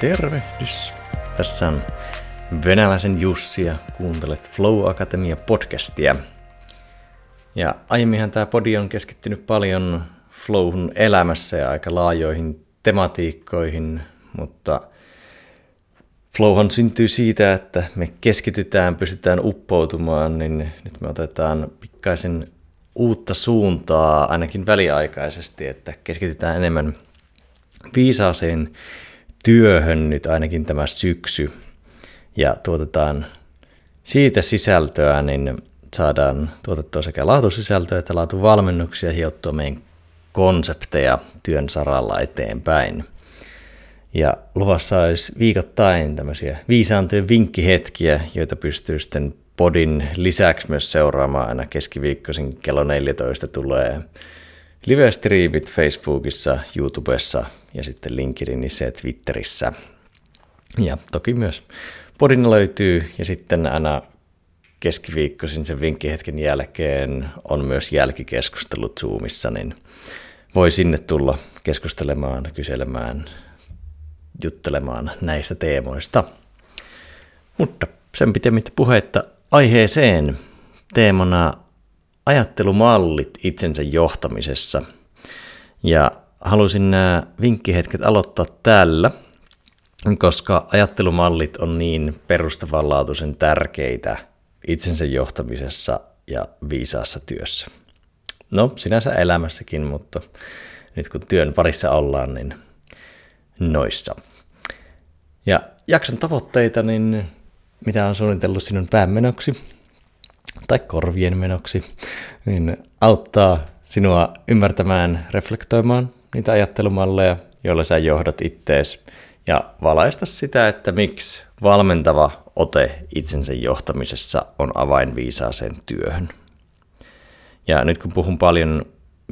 Tervehdys! Tässä on venäläisen Jussi ja kuuntelet Flow Akatemia podcastia. Ja aiemminhan tämä podi on keskittynyt paljon Flowhun elämässä ja aika laajoihin tematiikkoihin, mutta Flowhan syntyy siitä, että me keskitytään, pystytään uppoutumaan, niin nyt me otetaan pikkaisen uutta suuntaa ainakin väliaikaisesti, että keskitytään enemmän viisaaseen työhön nyt ainakin tämä syksy ja tuotetaan siitä sisältöä, niin saadaan tuotettua sekä laatusisältöä että laatuvalmennuksia hiottua meidän konsepteja työn saralla eteenpäin. Ja luvassa olisi viikoittain tämmöisiä viisaantojen vinkkihetkiä, joita pystyy sitten podin lisäksi myös seuraamaan aina keskiviikkoisin kello 14 tulee live-striimit Facebookissa, YouTubessa ja sitten LinkedInissä ja Twitterissä. Ja toki myös podin löytyy ja sitten aina keskiviikkoisin sen vinkkihetken jälkeen on myös jälkikeskustelut Zoomissa, niin voi sinne tulla keskustelemaan, kyselemään, juttelemaan näistä teemoista. Mutta sen pitemmittä puhetta aiheeseen teemana ajattelumallit itsensä johtamisessa. Ja halusin nämä vinkkihetket aloittaa tällä, koska ajattelumallit on niin perustavanlaatuisen tärkeitä itsensä johtamisessa ja viisaassa työssä. No, sinänsä elämässäkin, mutta nyt kun työn parissa ollaan, niin noissa. Ja jakson tavoitteita, niin mitä on suunnitellut sinun päämenoksi tai korvien menoksi, niin auttaa sinua ymmärtämään, reflektoimaan niitä ajattelumalleja, joilla sä johdat ittees ja valaista sitä, että miksi valmentava ote itsensä johtamisessa on avain viisaaseen työhön. Ja nyt kun puhun paljon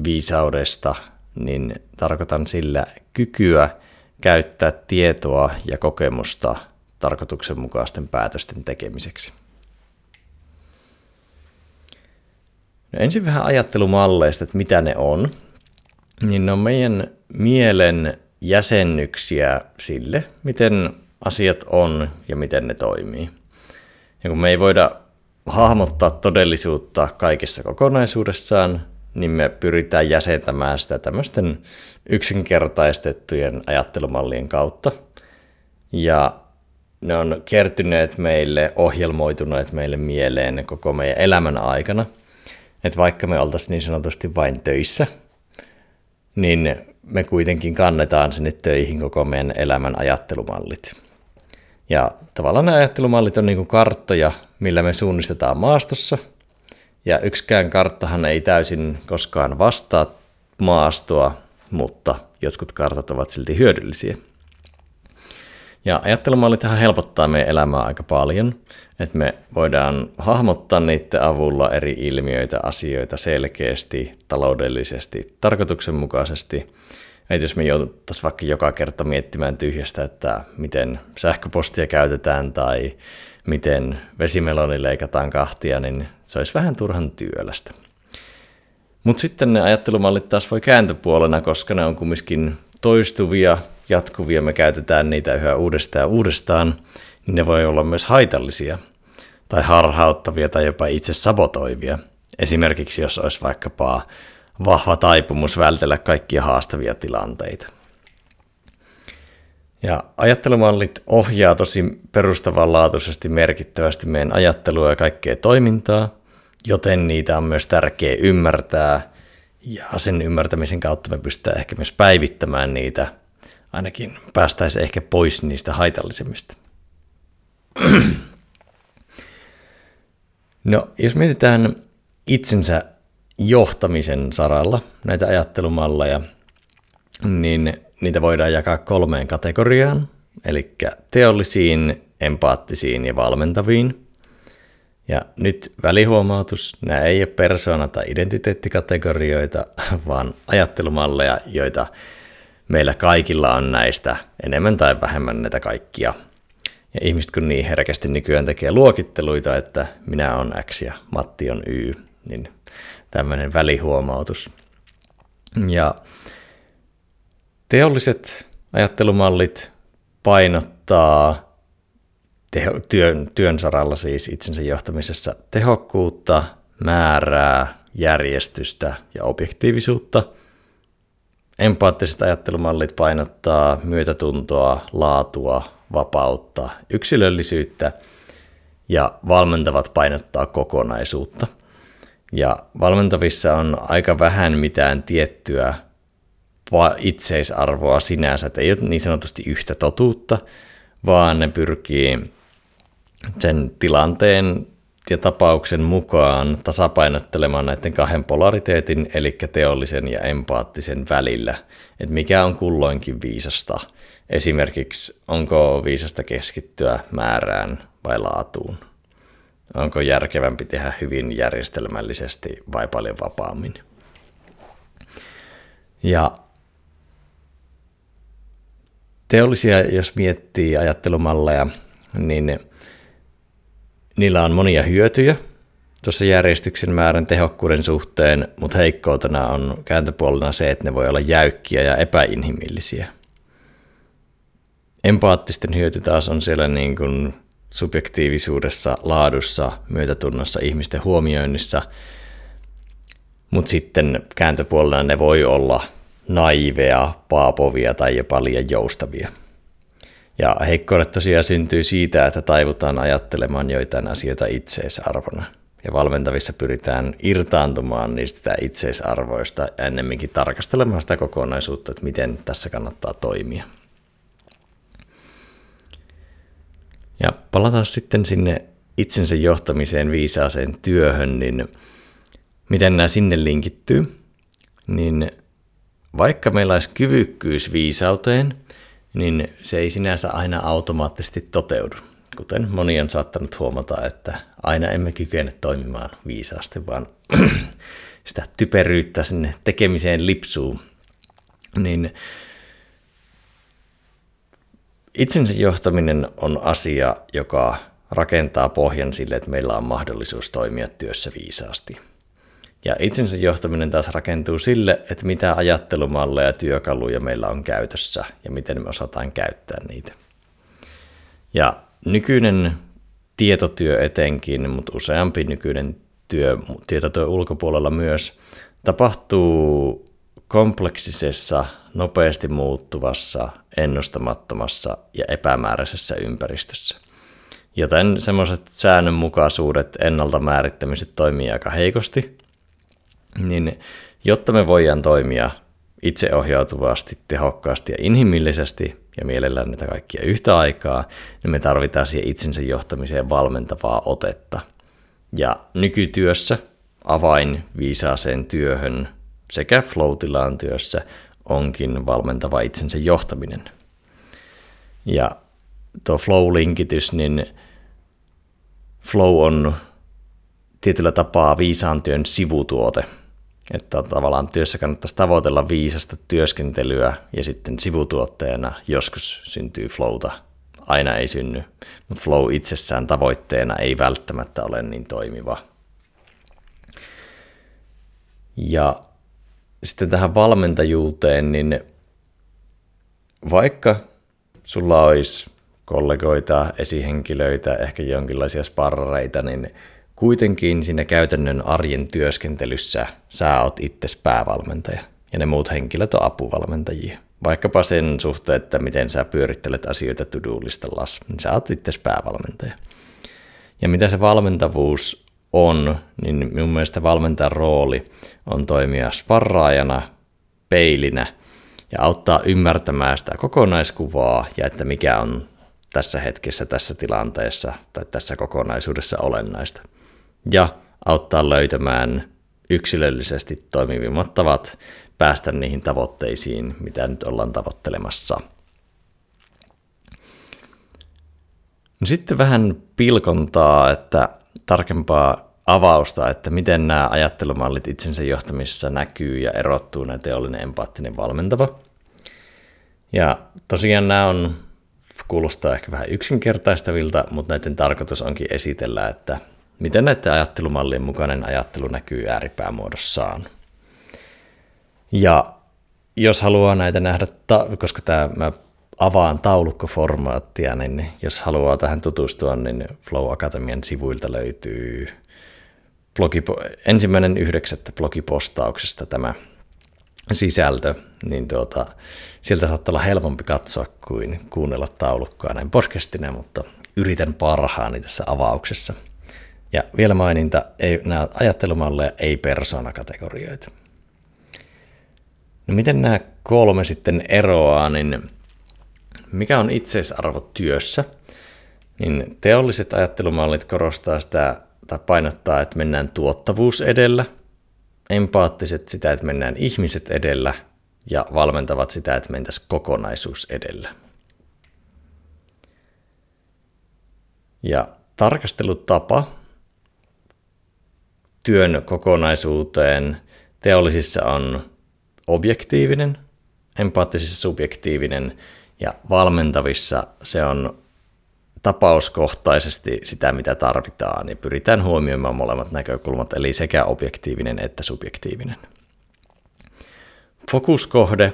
viisaudesta, niin tarkoitan sillä kykyä käyttää tietoa ja kokemusta tarkoituksenmukaisten päätösten tekemiseksi. No ensin vähän ajattelumalleista, että mitä ne on. Niin ne on meidän mielen jäsennyksiä sille, miten asiat on ja miten ne toimii. Ja kun me ei voida hahmottaa todellisuutta kaikessa kokonaisuudessaan, niin me pyritään jäsentämään sitä tämmöisten yksinkertaistettujen ajattelumallien kautta. Ja ne on kertyneet meille, ohjelmoituneet meille mieleen koko meidän elämän aikana. Että vaikka me oltaisiin niin sanotusti vain töissä, niin me kuitenkin kannetaan sinne töihin koko meidän elämän ajattelumallit. Ja tavallaan nämä ajattelumallit on niin karttoja, millä me suunnistetaan maastossa. Ja yksikään karttahan ei täysin koskaan vastaa maastoa, mutta jotkut kartat ovat silti hyödyllisiä. Ja ajattelumallit tähän helpottaa meidän elämää aika paljon, että me voidaan hahmottaa niiden avulla eri ilmiöitä, asioita selkeästi, taloudellisesti, tarkoituksenmukaisesti. Että jos me jouduttaisiin vaikka joka kerta miettimään tyhjästä, että miten sähköpostia käytetään tai miten vesimeloni leikataan kahtia, niin se olisi vähän turhan työlästä. Mutta sitten ne ajattelumallit taas voi kääntöpuolena, koska ne on kumminkin toistuvia, jatkuvia, me käytetään niitä yhä uudestaan ja uudestaan, niin ne voi olla myös haitallisia tai harhauttavia tai jopa itse sabotoivia. Esimerkiksi jos olisi vaikkapa vahva taipumus vältellä kaikkia haastavia tilanteita. Ja ajattelumallit ohjaa tosi perustavanlaatuisesti merkittävästi meidän ajattelua ja kaikkea toimintaa, joten niitä on myös tärkeää ymmärtää ja sen ymmärtämisen kautta me pystytään ehkä myös päivittämään niitä, ainakin päästäisiin ehkä pois niistä haitallisemmista. No, jos mietitään itsensä johtamisen saralla näitä ajattelumalleja, niin niitä voidaan jakaa kolmeen kategoriaan, eli teollisiin, empaattisiin ja valmentaviin. Ja nyt välihuomautus, nämä ei ole persoona- tai identiteettikategorioita, vaan ajattelumalleja, joita meillä kaikilla on näistä enemmän tai vähemmän näitä kaikkia. Ja ihmiset kun niin herkästi nykyään tekee luokitteluita, että minä on X ja Matti on Y, niin tämmöinen välihuomautus. Ja teolliset ajattelumallit painottaa teho, työn, työn saralla siis itsensä johtamisessa tehokkuutta, määrää, järjestystä ja objektiivisuutta. Empaattiset ajattelumallit painottaa myötätuntoa, laatua, vapautta, yksilöllisyyttä ja valmentavat painottaa kokonaisuutta. Ja valmentavissa on aika vähän mitään tiettyä itseisarvoa sinänsä, että ei ole niin sanotusti yhtä totuutta, vaan ne pyrkii sen tilanteen ja tapauksen mukaan tasapainottelemaan näiden kahden polariteetin, eli teollisen ja empaattisen välillä, että mikä on kulloinkin viisasta. Esimerkiksi onko viisasta keskittyä määrään vai laatuun? Onko järkevämpi tehdä hyvin järjestelmällisesti vai paljon vapaammin? Ja teollisia, jos miettii ajattelumalleja, niin niillä on monia hyötyjä tuossa järjestyksen määrän tehokkuuden suhteen, mutta heikkoutena on kääntöpuolena se, että ne voi olla jäykkiä ja epäinhimillisiä. Empaattisten hyöty taas on siellä niin kuin subjektiivisuudessa, laadussa, myötätunnossa, ihmisten huomioinnissa, mutta sitten kääntöpuolella ne voi olla naiveja, paapovia tai jopa liian joustavia. Ja heikkoudet tosiaan syntyy siitä, että taivutaan ajattelemaan joitain asioita itseisarvona. Ja valmentavissa pyritään irtaantumaan niistä itseisarvoista ja ennemminkin tarkastelemaan sitä kokonaisuutta, että miten tässä kannattaa toimia. Ja palataan sitten sinne itsensä johtamiseen, viisaaseen työhön, niin miten nämä sinne linkittyy, niin vaikka meillä olisi kyvykkyys viisauteen, niin se ei sinänsä aina automaattisesti toteudu. Kuten moni on saattanut huomata, että aina emme kykene toimimaan viisaasti, vaan sitä typeryyttä sinne tekemiseen lipsuu. Niin itsensä johtaminen on asia, joka rakentaa pohjan sille, että meillä on mahdollisuus toimia työssä viisaasti. Ja itsensä johtaminen taas rakentuu sille, että mitä ajattelumalleja ja työkaluja meillä on käytössä ja miten me osataan käyttää niitä. Ja nykyinen tietotyö etenkin, mutta useampi nykyinen työ tietotyö ulkopuolella myös, tapahtuu kompleksisessa, nopeasti muuttuvassa, ennustamattomassa ja epämääräisessä ympäristössä. Joten semmoiset säännönmukaisuudet, ennalta määrittämiset toimii aika heikosti, niin jotta me voidaan toimia itseohjautuvasti, tehokkaasti ja inhimillisesti ja mielellään näitä kaikkia yhtä aikaa, niin me tarvitaan siihen itsensä johtamiseen valmentavaa otetta. Ja nykytyössä avain viisaaseen työhön sekä flow työssä onkin valmentava itsensä johtaminen. Ja tuo flow-linkitys, niin flow on tietyllä tapaa viisaan työn sivutuote – että tavallaan työssä kannattaisi tavoitella viisasta työskentelyä ja sitten sivutuotteena joskus syntyy flowta. Aina ei synny, mutta flow itsessään tavoitteena ei välttämättä ole niin toimiva. Ja sitten tähän valmentajuuteen, niin vaikka sulla olisi kollegoita, esihenkilöitä, ehkä jonkinlaisia sparreita, niin Kuitenkin siinä käytännön arjen työskentelyssä sä oot itse päävalmentaja ja ne muut henkilöt on apuvalmentajia. Vaikkapa sen suhteen, että miten sä pyörittelet asioita to listallas niin sä oot itse päävalmentaja. Ja mitä se valmentavuus on, niin minun mielestä valmentajan rooli on toimia sparraajana, peilinä ja auttaa ymmärtämään sitä kokonaiskuvaa ja että mikä on tässä hetkessä, tässä tilanteessa tai tässä kokonaisuudessa olennaista ja auttaa löytämään yksilöllisesti toimivimmat tavat päästä niihin tavoitteisiin, mitä nyt ollaan tavoittelemassa. No sitten vähän pilkontaa, että tarkempaa avausta, että miten nämä ajattelumallit itsensä johtamisessa näkyy ja erottuu näitä teollinen, empaattinen, valmentava. Ja tosiaan nämä on, kuulostaa ehkä vähän yksinkertaistavilta, mutta näiden tarkoitus onkin esitellä, että miten näiden ajattelumallien mukainen ajattelu näkyy ääripäämuodossaan. Ja jos haluaa näitä nähdä, koska tämä, mä avaan taulukkoformaattia, niin jos haluaa tähän tutustua, niin Flow Akatemian sivuilta löytyy blogipo- ensimmäinen yhdeksättä blogipostauksesta tämä sisältö, niin tuota, sieltä saattaa olla helpompi katsoa kuin kuunnella taulukkoa näin podcastina, mutta yritän parhaani tässä avauksessa. Ja vielä maininta, ei, nämä ajattelumalleja, ei persoonakategorioita. No miten nämä kolme sitten eroaa, niin mikä on itseisarvo työssä? Niin teolliset ajattelumallit korostaa sitä tai painottaa, että mennään tuottavuus edellä, empaattiset sitä, että mennään ihmiset edellä ja valmentavat sitä, että mentäisiin kokonaisuus edellä. Ja tarkastelutapa työn kokonaisuuteen teollisissa on objektiivinen, empaattisissa subjektiivinen ja valmentavissa se on tapauskohtaisesti sitä, mitä tarvitaan, niin pyritään huomioimaan molemmat näkökulmat, eli sekä objektiivinen että subjektiivinen. Fokuskohde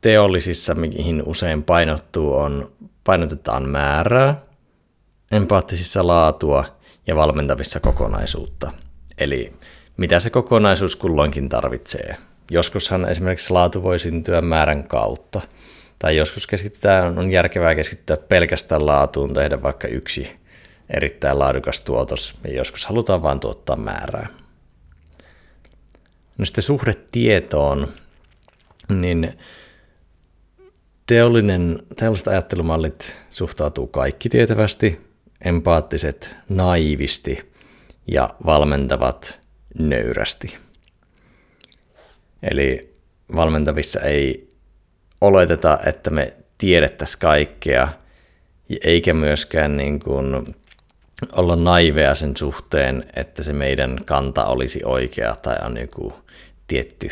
teollisissa, mihin usein painottuu, on painotetaan määrää, empaattisissa laatua ja valmentavissa kokonaisuutta. Eli mitä se kokonaisuus kulloinkin tarvitsee. Joskushan esimerkiksi laatu voi syntyä määrän kautta – tai joskus keskitytään, on järkevää keskittyä pelkästään laatuun, tehdä vaikka yksi erittäin laadukas tuotos, ja joskus halutaan vain tuottaa määrää. No sitten suhde tietoon, niin teollinen, teolliset ajattelumallit suhtautuu kaikki tietävästi, empaattiset naivisti ja valmentavat nöyrästi. Eli valmentavissa ei oleteta, että me tiedettäisiin kaikkea, eikä myöskään niin kuin olla naiveja sen suhteen, että se meidän kanta olisi oikea tai on joku tietty,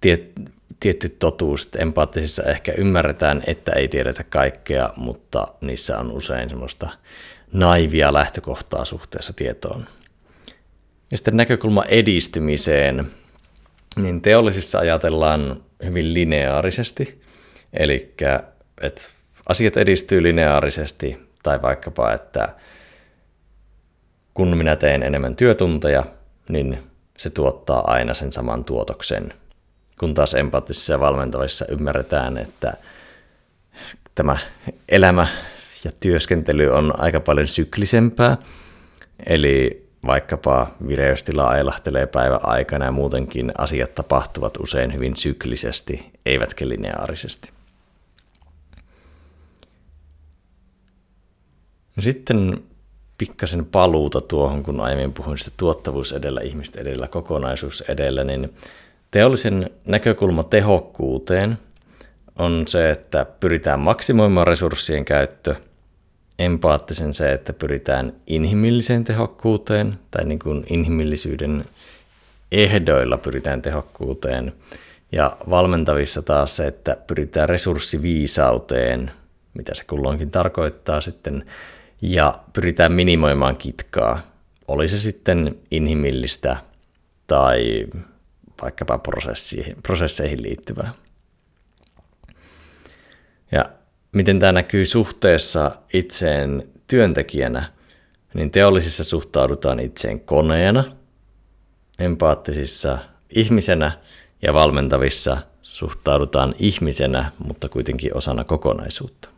tiet, tietty totuus. Empaattisissa ehkä ymmärretään, että ei tiedetä kaikkea, mutta niissä on usein semmoista naivia lähtökohtaa suhteessa tietoon. Ja sitten näkökulma edistymiseen, niin teollisissa ajatellaan hyvin lineaarisesti, Eli että asiat edistyy lineaarisesti tai vaikkapa, että kun minä teen enemmän työtunteja, niin se tuottaa aina sen saman tuotoksen. Kun taas empaattisissa ja valmentavissa ymmärretään, että tämä elämä ja työskentely on aika paljon syklisempää, eli vaikkapa vireystila ailahtelee päivän aikana ja muutenkin asiat tapahtuvat usein hyvin syklisesti, eivätkä lineaarisesti. No sitten pikkasen paluuta tuohon, kun aiemmin puhuin sitä tuottavuus edellä, ihmistä edellä, kokonaisuus edellä, niin teollisen näkökulma tehokkuuteen on se, että pyritään maksimoimaan resurssien käyttö, empaattisen se, että pyritään inhimilliseen tehokkuuteen tai niin kuin inhimillisyyden ehdoilla pyritään tehokkuuteen, ja valmentavissa taas se, että pyritään resurssiviisauteen, mitä se kulloinkin tarkoittaa sitten ja pyritään minimoimaan kitkaa. Oli se sitten inhimillistä tai vaikkapa prosesseihin, liittyvää. Ja miten tämä näkyy suhteessa itseen työntekijänä, niin teollisissa suhtaudutaan itseen koneena, empaattisissa ihmisenä ja valmentavissa suhtaudutaan ihmisenä, mutta kuitenkin osana kokonaisuutta.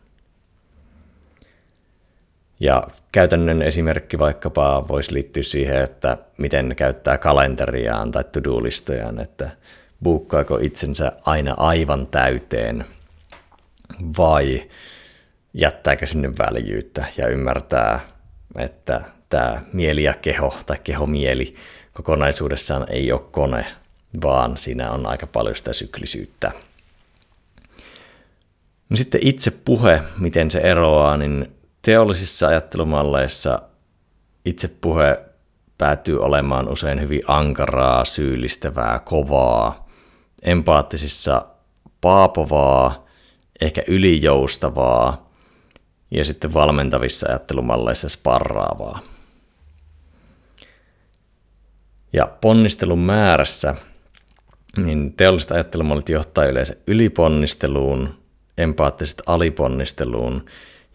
Ja käytännön esimerkki vaikkapa voisi liittyä siihen, että miten käyttää kalenteriaan tai to-do-listojaan, että buukkaako itsensä aina aivan täyteen vai jättääkö sinne väljyyttä ja ymmärtää, että tämä mieli ja keho tai kehomieli kokonaisuudessaan ei ole kone, vaan siinä on aika paljon sitä syklisyyttä. No sitten itse puhe, miten se eroaa, niin teollisissa ajattelumalleissa itsepuhe päätyy olemaan usein hyvin ankaraa, syyllistävää, kovaa, empaattisissa paapovaa, ehkä ylijoustavaa ja sitten valmentavissa ajattelumalleissa sparraavaa. Ja ponnistelun määrässä, niin teolliset ajattelumallit johtaa yleensä yliponnisteluun, empaattiset aliponnisteluun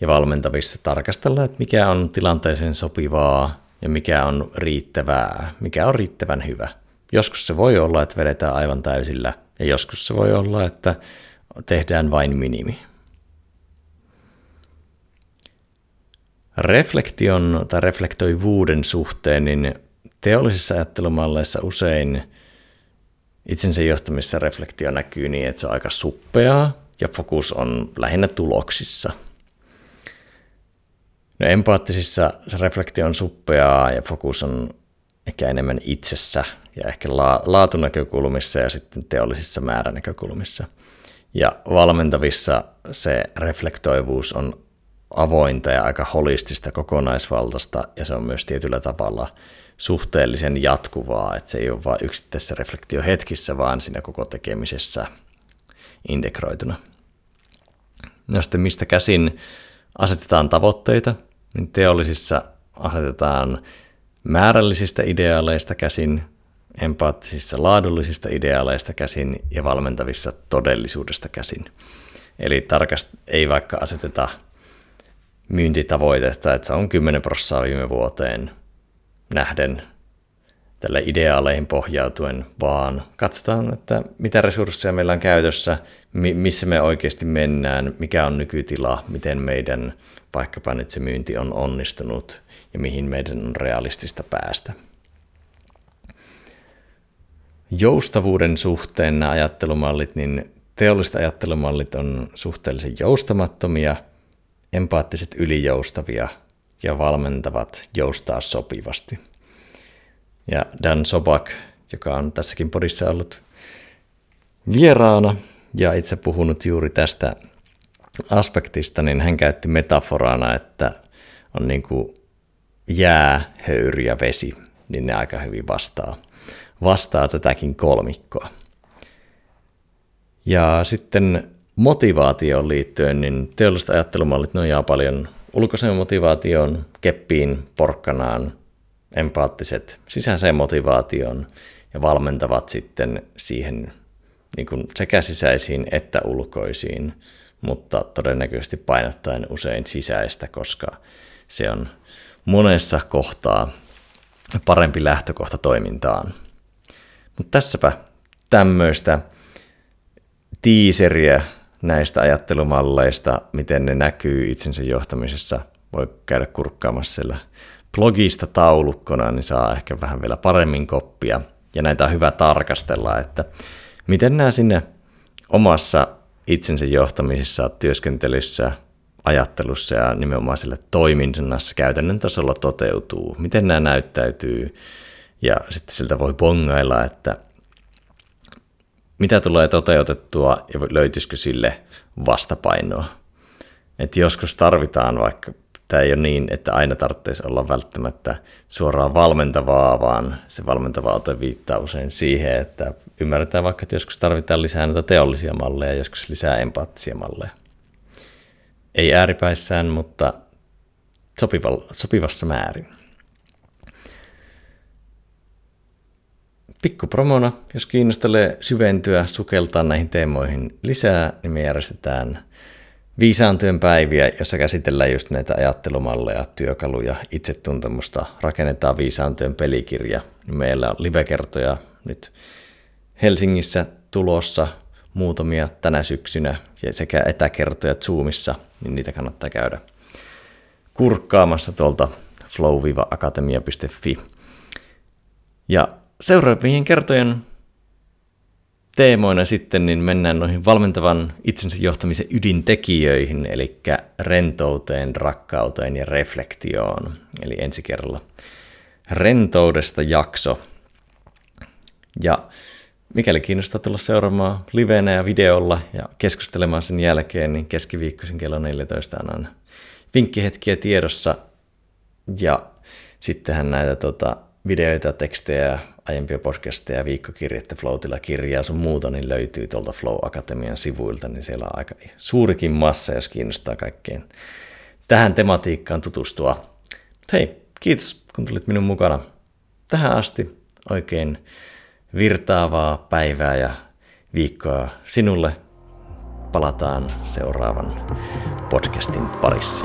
ja valmentavissa tarkastella, että mikä on tilanteeseen sopivaa ja mikä on riittävää, mikä on riittävän hyvä. Joskus se voi olla, että vedetään aivan täysillä ja joskus se voi olla, että tehdään vain minimi. Reflektion tai reflektoivuuden suhteen, niin teollisissa ajattelumalleissa usein itsensä johtamissa reflektio näkyy niin, että se on aika suppeaa ja fokus on lähinnä tuloksissa. No empaattisissa se reflektio on suppeaa ja fokus on ehkä enemmän itsessä ja ehkä la- laatunäkökulmissa ja sitten teollisissa määränäkökulmissa. Ja valmentavissa se reflektoivuus on avointa ja aika holistista, kokonaisvaltaista ja se on myös tietyllä tavalla suhteellisen jatkuvaa, että se ei ole vain yksittäisessä reflektiohetkissä, vaan siinä koko tekemisessä integroituna. No sitten mistä käsin asetetaan tavoitteita, niin teollisissa asetetaan määrällisistä ideaaleista käsin, empaattisissa laadullisista ideaaleista käsin ja valmentavissa todellisuudesta käsin. Eli tarkast ei vaikka aseteta myyntitavoitetta, että se on 10 prosenttia viime vuoteen nähden tälle ideaaleihin pohjautuen, vaan katsotaan, että mitä resursseja meillä on käytössä, missä me oikeasti mennään, mikä on nykytila, miten meidän vaikkapa nyt se myynti on onnistunut ja mihin meidän on realistista päästä. Joustavuuden suhteen nämä ajattelumallit, niin teolliset ajattelumallit on suhteellisen joustamattomia, empaattiset ylijoustavia ja valmentavat joustaa sopivasti. Ja Dan Sobak, joka on tässäkin podissa ollut vieraana ja itse puhunut juuri tästä aspektista, niin hän käytti metaforana, että on niin kuin jää, höyry ja vesi, niin ne aika hyvin vastaa, vastaa tätäkin kolmikkoa. Ja sitten motivaatioon liittyen, niin teolliset ajattelumallit nojaa paljon ulkoiseen motivaatioon, keppiin, porkkanaan, empaattiset sisäiseen motivaatioon ja valmentavat sitten siihen niin kuin sekä sisäisiin että ulkoisiin, mutta todennäköisesti painottaen usein sisäistä, koska se on monessa kohtaa parempi lähtökohta toimintaan. Mutta tässäpä tämmöistä tiiseriä näistä ajattelumalleista, miten ne näkyy itsensä johtamisessa. Voi käydä kurkkaamassa siellä blogista taulukkona, niin saa ehkä vähän vielä paremmin koppia. Ja näitä on hyvä tarkastella, että miten nämä sinne omassa itsensä johtamisessa, työskentelyssä, ajattelussa ja nimenomaan sillä toiminnassa käytännön tasolla toteutuu. Miten nämä näyttäytyy ja sitten siltä voi bongailla, että mitä tulee toteutettua ja löytyisikö sille vastapainoa. Et joskus tarvitaan vaikka, tämä ei ole niin, että aina tarvitsisi olla välttämättä suoraan valmentavaa, vaan se valmentava ote viittaa usein siihen, että ymmärretään vaikka, että joskus tarvitaan lisää näitä teollisia malleja, joskus lisää empaattisia malleja. Ei ääripäissään, mutta sopivassa määrin. Pikkupromona, jos kiinnostelee syventyä, sukeltaa näihin teemoihin lisää, niin me järjestetään viisaan työn päiviä, jossa käsitellään just näitä ajattelumalleja, työkaluja, itsetuntemusta, rakennetaan viisaan työn pelikirja. Meillä on livekertoja nyt Helsingissä tulossa muutamia tänä syksynä ja sekä etäkertoja Zoomissa, niin niitä kannattaa käydä kurkkaamassa tuolta flow-akatemia.fi. Ja seuraavien kertojen teemoina sitten niin mennään noihin valmentavan itsensä johtamisen ydintekijöihin, eli rentouteen, rakkauteen ja reflektioon. Eli ensi kerralla rentoudesta jakso. Ja mikäli kiinnostaa tulla seuraamaan livenä ja videolla ja keskustelemaan sen jälkeen, niin keskiviikkoisin kello 14 on vinkkihetkiä tiedossa. Ja sittenhän näitä tota, videoita, tekstejä, aiempia podcasteja, viikkokirjettä, Flowtilla kirjaa sun muuta, niin löytyy tuolta Flow Akatemian sivuilta, niin siellä on aika suurikin massa, jos kiinnostaa kaikkeen tähän tematiikkaan tutustua. Hei, kiitos kun tulit minun mukana tähän asti. Oikein virtaavaa päivää ja viikkoa sinulle. palataan seuraavan podcastin parissa.